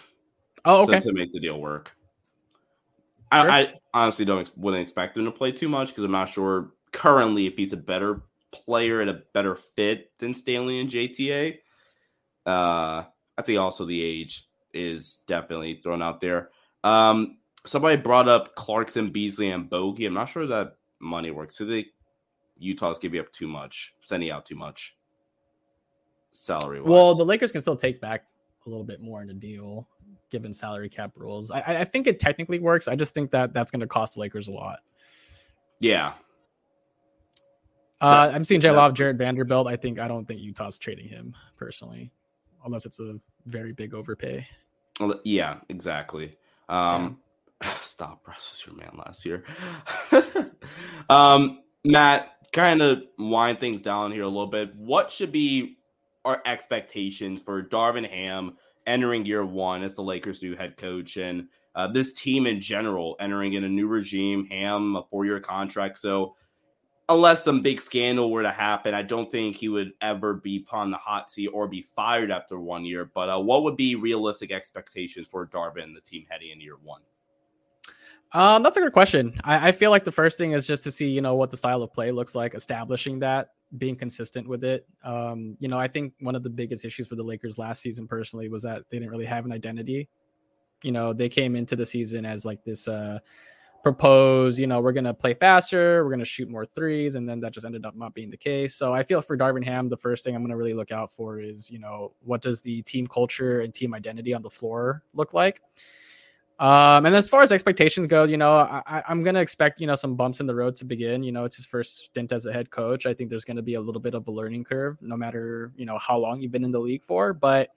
Oh okay. To, to make the deal work. Sure. I, I, honestly don't wouldn't expect him to play too much because I'm not sure currently if he's a better player and a better fit than Stanley and JTA. Uh, I think also the age is definitely thrown out there. Um, somebody brought up Clarkson, Beasley, and Bogey. I'm not sure that money works. So they Utah's giving up too much, sending out too much salary. Well, the Lakers can still take back a little bit more in a deal given salary cap rules. I, I think it technically works. I just think that that's going to cost the Lakers a lot. Yeah. Uh, I'm seeing J Love, Jarred Vanderbilt. I think I don't think Utah's trading him personally, unless it's a very big overpay. Yeah, exactly. Um, yeah. Stop, Russ was your man last year. um, Matt, kind of wind things down here a little bit. What should be our expectations for Darvin Ham entering year one as the Lakers' new head coach and uh, this team in general entering in a new regime? Ham, a four year contract. So, unless some big scandal were to happen, I don't think he would ever be put on the hot seat or be fired after one year. But uh, what would be realistic expectations for Darvin and the team heading into year one? Um, that's a good question. I, I, feel like the first thing is just to see, you know, what the style of play looks like, establishing that, being consistent with it. Um, you know, I think one of the biggest issues for the Lakers last season, personally, was that they didn't really have an identity. You know, they came into the season as like this uh propose, you know, we're gonna play faster, we're gonna shoot more threes, and then that just ended up not being the case. So I feel for Darvin Ham, the first thing I'm gonna really look out for is, you know, what does the team culture and team identity on the floor look like? Um, and as far as expectations go, you know, I, am going to expect, you know, some bumps in the road to begin. You know, it's his first stint as a head coach. I think there's going to be a little bit of a learning curve, no matter, you know, how long you've been in the league for. But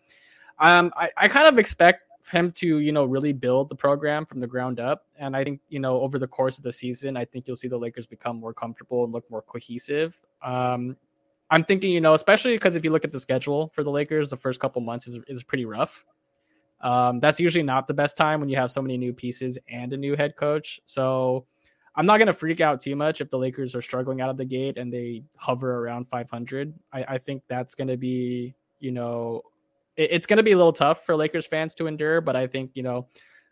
um, I, I kind of expect him to, you know, really build the program from the ground up. And I think, you know, over the course of the season, I think you'll see the Lakers become more comfortable and look more cohesive. Um, I'm thinking, you know, especially because if you look at the schedule for the Lakers, the first couple months is, is pretty rough. Um, that's usually not the best time when you have so many new pieces and a new head coach. So I'm not going to freak out too much if the Lakers are struggling out of the gate and they hover around 500. I, I think that's going to be, you know, it, it's going to be a little tough for Lakers fans to endure. But I think, you know,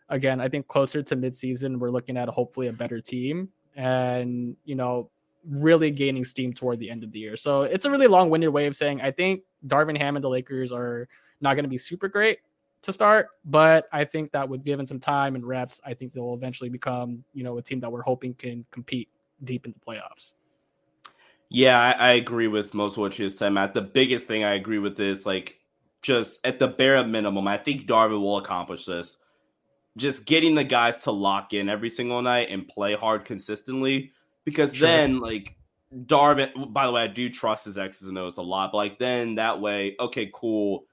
again, I think closer to midseason, we're looking at hopefully a better team and, you know, really gaining steam toward the end of the year. So it's a really long winded way of saying I think Darvin Ham and the Lakers are not going to be super great to start, but I think that with given some time and reps, I think they'll eventually become, you know, a team that we're hoping can compete deep in the playoffs. Yeah, I, I agree with most of what you said, Matt. The biggest thing I agree with is like just at the bare minimum, I think Darvin will accomplish this. Just getting the guys to lock in every single night and play hard consistently. Because sure. then, like, Darvin, by the way, I do trust his X's and O's a lot, but like, then that way, okay, cool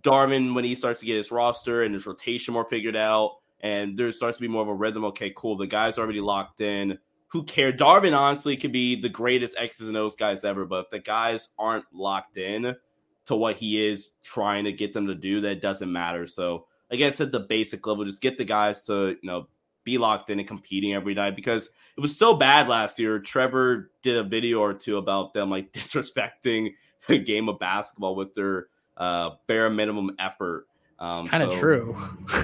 Darvin, when he starts to get his roster and his rotation more figured out, and there starts to be more of a rhythm. Okay, cool. The guy's are already locked in. Who cares? Darvin honestly could be the greatest X's and O's guys ever, but if the guys aren't locked in to what he is trying to get them to do, that doesn't matter. So, like I said, the basic level, just get the guys to you know be locked in and competing every night because it was so bad last year. Trevor did a video or two about them like disrespecting the game of basketball with their uh, bare minimum effort. Um, kind of so, true.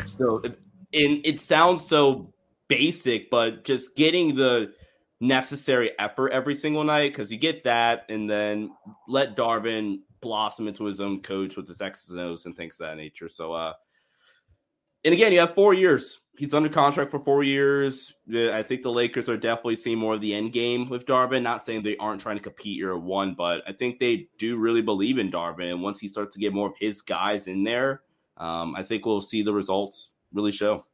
so, it, and it sounds so basic, but just getting the necessary effort every single night because you get that, and then let Darvin blossom into his own coach with his X's and O's and things of that nature. So, uh, and again, you have four years. He's under contract for four years. I think the Lakers are definitely seeing more of the end game with Darvin. Not saying they aren't trying to compete year one, but I think they do really believe in Darvin. And once he starts to get more of his guys in there, um, I think we'll see the results really show.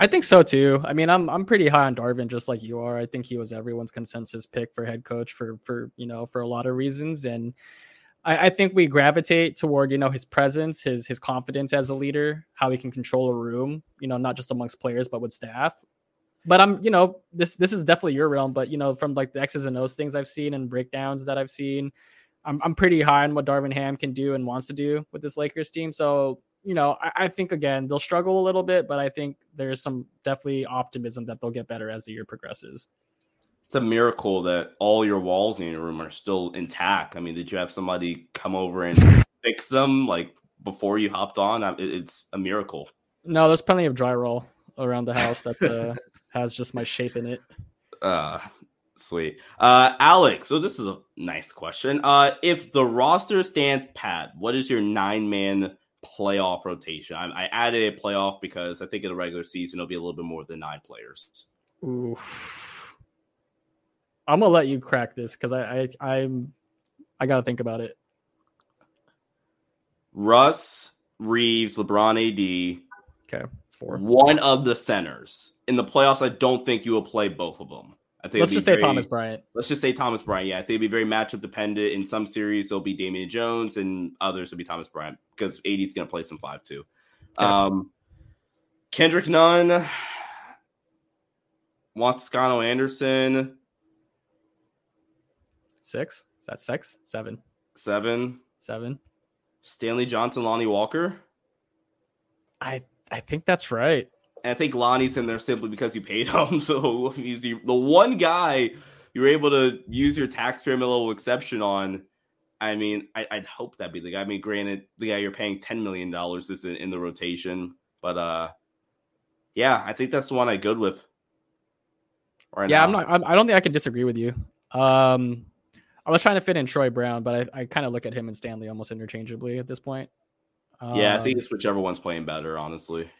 I think so too. I mean, I'm I'm pretty high on Darvin, just like you are. I think he was everyone's consensus pick for head coach for for you know for a lot of reasons, and I, I, think we gravitate toward you know his presence, his his confidence as a leader, how he can control a room, you know, not just amongst players but with staff. But I'm, you know, this this is definitely your realm. But you know, from like the X's and O's things I've seen and breakdowns that I've seen, I'm I'm pretty high on what Darvin Ham can do and wants to do with this Lakers team. So you know, I, I think again they'll struggle a little bit, but I think there's some definitely optimism that they'll get better as the year progresses it's a miracle that all your walls in your room are still intact. I mean, did you have somebody come over and fix them like before you hopped on? It's a miracle. No, there's plenty of drywall around the house that's uh has just my shape in it. Uh sweet. Uh Alex, so this is a nice question. Uh if the roster stands pat, what is your nine man playoff rotation? I, I added a playoff because I think in the regular season it'll be a little bit more than nine players. Oof. I'm gonna let you crack this because I, I I'm I gotta think about it. Russ, Reaves, LeBron, AD. Okay, it's four. One of the centers in the playoffs. I don't think you will play both of them. I think let's just very, say Thomas Bryant. Let's just say Thomas Bryant. Yeah, I think it'd be very matchup dependent. In some series, it'll be Damian Jones, and others will be Thomas Bryant because AD is gonna play some five too. Um, Kendrick Nunn, Juan Toscano Anderson. Six? Is that six? Seven? Seven. Seven. Stanley Johnson, Lonnie Walker. I I think that's right. And I think Lonnie's in there simply because you paid him. So he's the one guy you're able to use your taxpayer level exception on. I mean, I, would hope that'd be the guy. I mean, granted, the guy you're paying ten million dollars is in, in, the rotation, but uh, yeah, I think that's the one I good with. Right yeah, now. I'm not. I don't think I can disagree with you. Um, I was trying to fit in Troy Brown, but I, I kind of look at him and Stanley almost interchangeably at this point. Yeah, um, I think um, it's whichever one's playing better, honestly.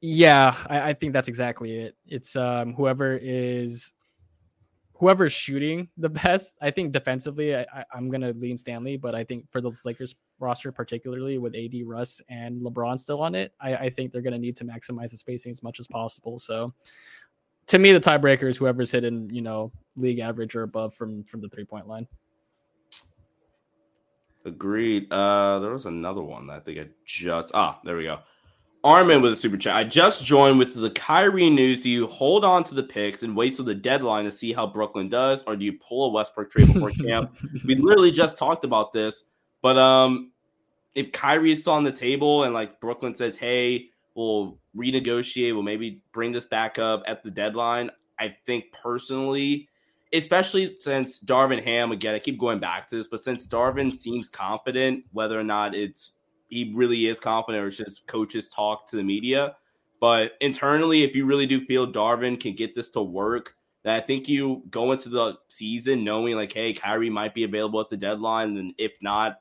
Yeah, I, I think that's exactly it. It's um, whoever is whoever's shooting the best. I think defensively, I am going to lean Stanley, but I think for the Lakers roster, particularly with AD, Russ, and LeBron still on it, I, I think they're going to need to maximize the spacing as much as possible. So, to me, the tiebreaker is whoever's hitting, you know, league average or above from from the three point line. Agreed. Uh, there was another one that I think I just ah, there we go. Armin with a super chat. I just joined with the Kyrie news. Do you hold on to the picks and wait till the deadline to see how Brooklyn does, or do you pull a Westbrook trade before camp? We literally just talked about this, but um, if Kyrie is on the table and like Brooklyn says, "Hey, we'll renegotiate, we'll maybe bring this back up at the deadline," I think personally especially since Darvin Ham again, I keep going back to this, but since Darvin seems confident, whether or not it's he really is confident or it's just coaches talk to the media. But internally, if you really do feel Darvin can get this to work, then I think you go into the season knowing like, hey, Kyrie might be available at the deadline, and if not,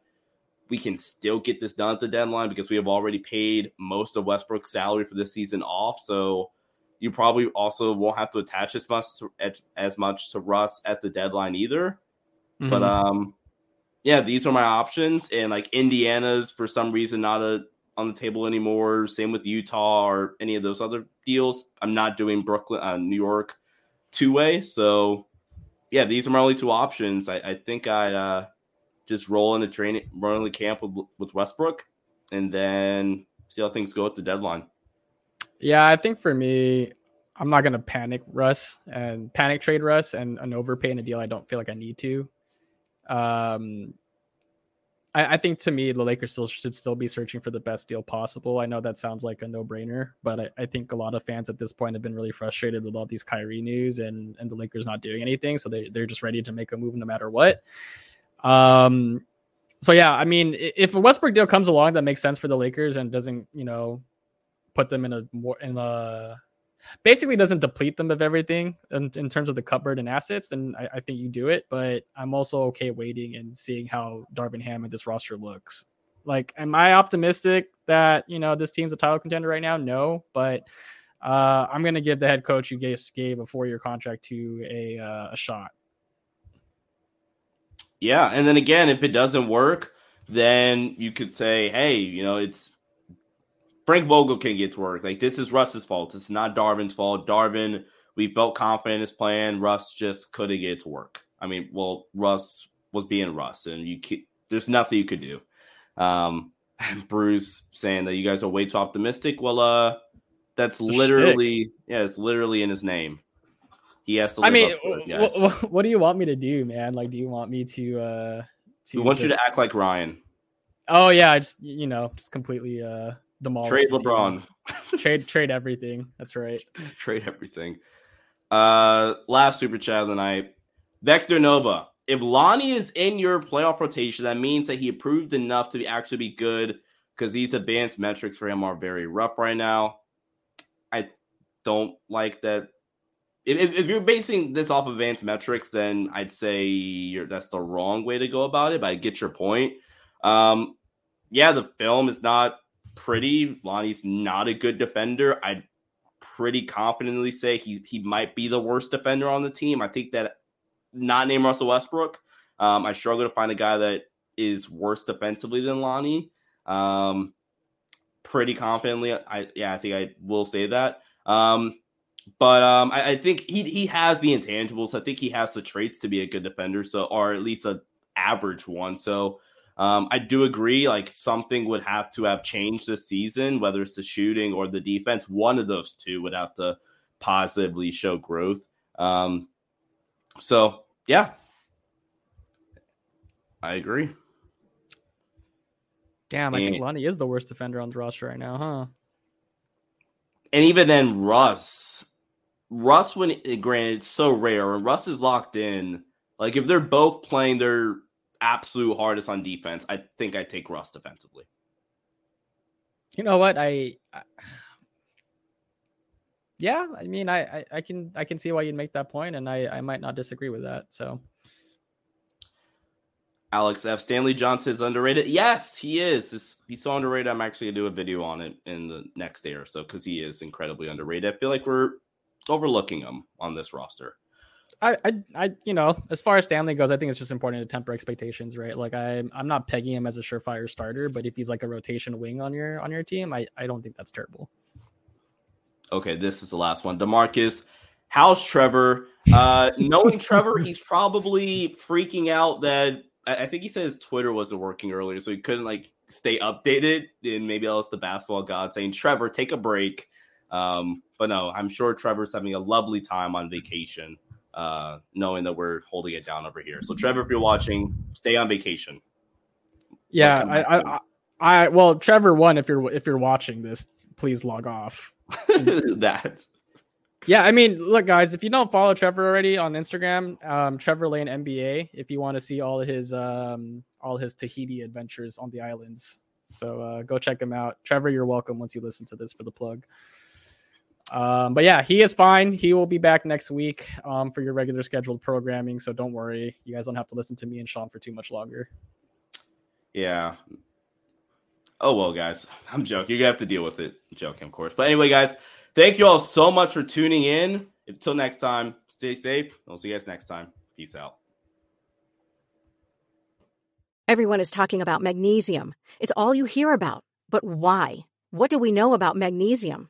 we can still get this done at the deadline because we have already paid most of Westbrook's salary for this season off. So you probably also won't have to attach as much as much to Russ at the deadline either. Mm-hmm. But um, yeah, these are my options, and like Indiana's for some reason not a on the table anymore. Same with Utah or any of those other deals. I'm not doing Brooklyn, uh, New York two way. So yeah, these are my only two options. I, I think I uh, just roll in the training, roll in the camp with, with Westbrook, and then see how things go at the deadline. Yeah, I think for me, I'm not gonna panic Russ and panic trade Russ and an overpay in a deal I don't feel like I need to. Um, I, I, think to me the Lakers still should still be searching for the best deal possible. I know that sounds like a no brainer, but I, I, think a lot of fans at this point have been really frustrated with all these Kyrie news and and the Lakers not doing anything, so they they're just ready to make a move no matter what. Um, so yeah, I mean, if a Westbrook deal comes along that makes sense for the Lakers and doesn't you know put them in a more in a basically doesn't deplete them of everything in, in terms of the cupboard and assets, then I, I, think you do it. But I'm also okay waiting and seeing how Darvin Ham and this roster looks. Like, am I optimistic that you know this team's a title contender right now? No, but uh, I'm to give the head coach who gave, gave a four year contract to a uh, a shot. Yeah, and then again, if it doesn't work, then you could say, hey, you know, it's Frank Vogel can get to work. Like this is Russ's fault. It's not Darvin's fault. Darvin, we felt confident in his plan. Russ just couldn't get to work. I mean, well, Russ was being Russ, and you there's nothing you could do. Um, Bruce saying that you guys are way too optimistic. Well, uh, that's literally yeah, it's literally in his name. He has to. I mean, it, what, what, do you want me to do, man? Like, do you want me to? uh to We want just... you to act like Ryan. Oh yeah, I just you know just completely uh demolish. Trade LeBron. trade trade everything. That's right. trade everything. Uh, last super chat of the night. Vector Nova. If Lonnie is in your playoff rotation, that means that he improved enough to be actually be good because these advanced metrics for him are very rough right now. I don't like that. If, if you're basing this off advanced metrics, then I'd say that's the wrong way to go about it. But I get your point. Um, yeah, the film is not pretty. Lonnie's not a good defender. I'd pretty confidently say he he might be the worst defender on the team. I think that not named Russell Westbrook. Um, I struggle to find a guy that is worse defensively than Lonnie. Um, pretty confidently, I yeah, I think I will say that. Um, but um, I, I, think he he has the intangibles. I think he has the traits to be a good defender, so or at least a average one. So um, I do agree. Like something would have to have changed this season, whether it's the shooting or the defense. One of those two would have to positively show growth. Um, so yeah, I agree. Damn, I and, think Lonnie is the worst defender on the roster right now, huh? And even then, Russ, Russ, when granted, it's so rare, and Russ is locked in. Like if they're both playing their absolute hardest on defense, I think I take Russ defensively. You know what? I, I yeah, I mean, I, I, I can I can see why you'd make that point, and I I might not disagree with that. So. Alex F. Stanley Johnson is underrated. Yes, he is. he's so underrated. I'm actually gonna do a video on it in the next day or so because he is incredibly underrated. I feel like we're overlooking him on this roster. I, I, I, you know, as far as Stanley goes, I think it's just important to temper expectations, right? Like I, I'm not pegging him as a surefire starter, but if he's like a rotation wing on your on your team, I, I don't think that's terrible. Okay, this is the last one. Demarcus, how's Trevor? Uh, knowing Trevor, he's probably freaking out that I think he said his Twitter wasn't working earlier, so he couldn't like stay updated. And maybe that was the basketball god saying, "Trevor, take a break." Um, but no, I'm sure Trevor's having a lovely time on vacation, uh, knowing that we're holding it down over here. So, Trevor, if you're watching, stay on vacation. Yeah, I, I, I, well, Trevor, one, if you're if you're watching this, please log off. that. Yeah, I mean, look, guys, if you don't follow Trevor already on Instagram, um, Trevor Lane NBA, if you want to see all his um, all his Tahiti adventures on the islands, so uh, go check him out. Trevor, you're welcome once you listen to this for the plug. Um, but yeah, he is fine. He will be back next week um, for your regular scheduled programming. So don't worry, you guys don't have to listen to me and Sean for too much longer. Yeah, Oh well, guys, I'm joking. You're going to have to deal with it. I'm joking, of course. But anyway, guys, thank you all so much for tuning in. Until next time, stay safe. We'll see you guys next time. Peace out. Everyone is talking about magnesium. It's all you hear about. But why? What do we know about magnesium?